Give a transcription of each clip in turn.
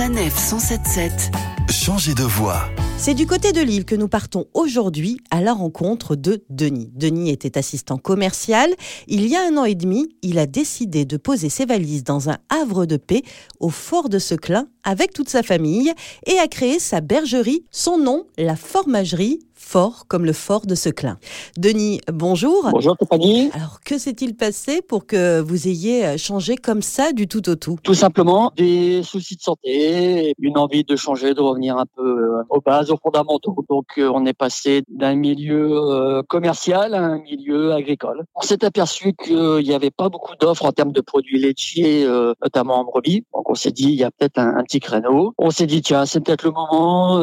Sanef 177. Changez de voix. C'est du côté de Lille que nous partons aujourd'hui à la rencontre de Denis. Denis était assistant commercial. Il y a un an et demi, il a décidé de poser ses valises dans un havre de paix au fort de Seclin avec toute sa famille et a créé sa bergerie, son nom, la Formagerie, fort comme le fort de Seclin. Denis, bonjour. Bonjour compagnie. Alors que s'est-il passé pour que vous ayez changé comme ça du tout au tout? Tout simplement des soucis de santé, une envie de changer, de revenir un peu euh, aux bases, aux fondamentaux. Donc euh, on est passé d'un milieu euh, commercial à un milieu agricole. On s'est aperçu qu'il n'y avait pas beaucoup d'offres en termes de produits laitiers, notamment en brebis. Donc on s'est dit il y a peut-être un, un, petit créneau. On s'est dit tiens c'est peut-être le moment.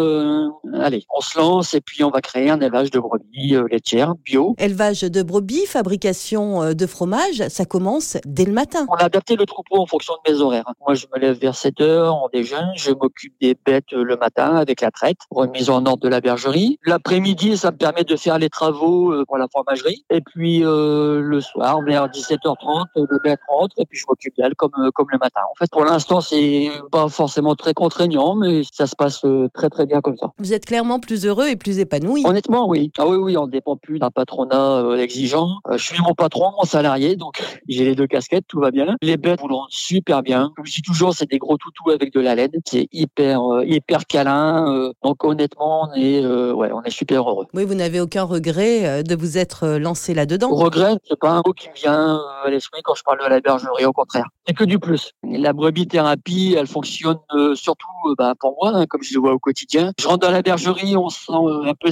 allez on se lance et puis on va créer un élevage de brebis euh, laitières bio. Élevage de brebis, fabrication euh, de fromage, ça commence dès le matin. On a adapté le troupeau en fonction de mes horaires. Moi, je me lève vers 7 heures, on déjeune, je m'occupe des bêtes euh, le matin avec la traite, remise en ordre de la bergerie. L'après-midi, ça me permet de faire les travaux pour la fromagerie. Et puis euh, le soir, vers 17h30, le bête rentre et puis je m'occupe d'elle comme comme le matin. En fait, pour l'instant, c'est pas forcément très contraignant, mais ça se passe très très bien comme ça. Vous êtes clairement plus heureux et plus épanoui Honnêtement, oui. Ah oui, oui, on ne dépend plus d'un patronat euh, exigeant. Euh, je suis mon patron, mon salarié, donc j'ai les deux casquettes, tout va bien. Les bêtes vous rendent super bien. Comme je dis toujours, c'est des gros toutous avec de la laine. C'est hyper, euh, hyper câlin. donc honnêtement, on est, ouais, on est super heureux. Oui, vous n'avez aucun regret de vous être lancé là-dedans. Regret, c'est pas un mot qui me vient à l'esprit quand je parle de la bergerie. Au contraire, c'est que du plus. La brebis thérapie, elle fonctionne surtout bah, pour moi, hein, comme je le vois au quotidien. Je rentre dans la bergerie, on se sent peu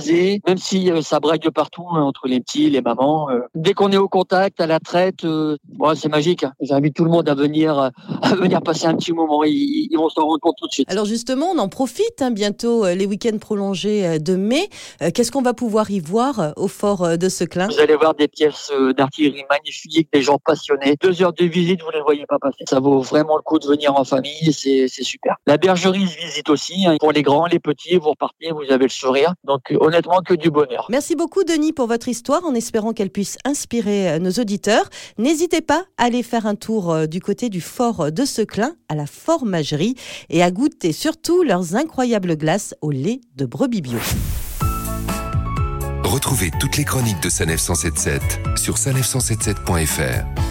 même si euh, ça braque de partout hein, entre les petits, les mamans. Euh. dès qu'on est au contact, à la traite, euh, c'est magique. Hein. J'invite tout le monde à venir, à venir passer un petit moment. Ils, vont s'en rendre compte tout de suite. Alors justement, on en profite bientôt les week-ends prolongés de mai. Qu'est-ce qu'on va pouvoir y voir au fort de Seclin Vous allez voir des pièces d'artillerie magnifiques, des gens passionnés. Deux heures de visite, vous ne les voyez pas passer. Ça vaut vraiment le coup de venir en famille, c'est super. La bergerie se visite aussi. Pour les grands, les petits, vous repartez, vous avez le sourire. Donc honnêtement, que du bonheur. Merci beaucoup Denis pour votre histoire en espérant qu'elle puisse inspirer euh, nos auditeurs. N'hésitez pas à aller faire un tour euh, du côté du fort de Seclin à la formagerie et à goûter surtout leurs incroyables glaces au lait de brebis bio. Retrouvez toutes les chroniques de Sanef 177 sur sanef177.fr.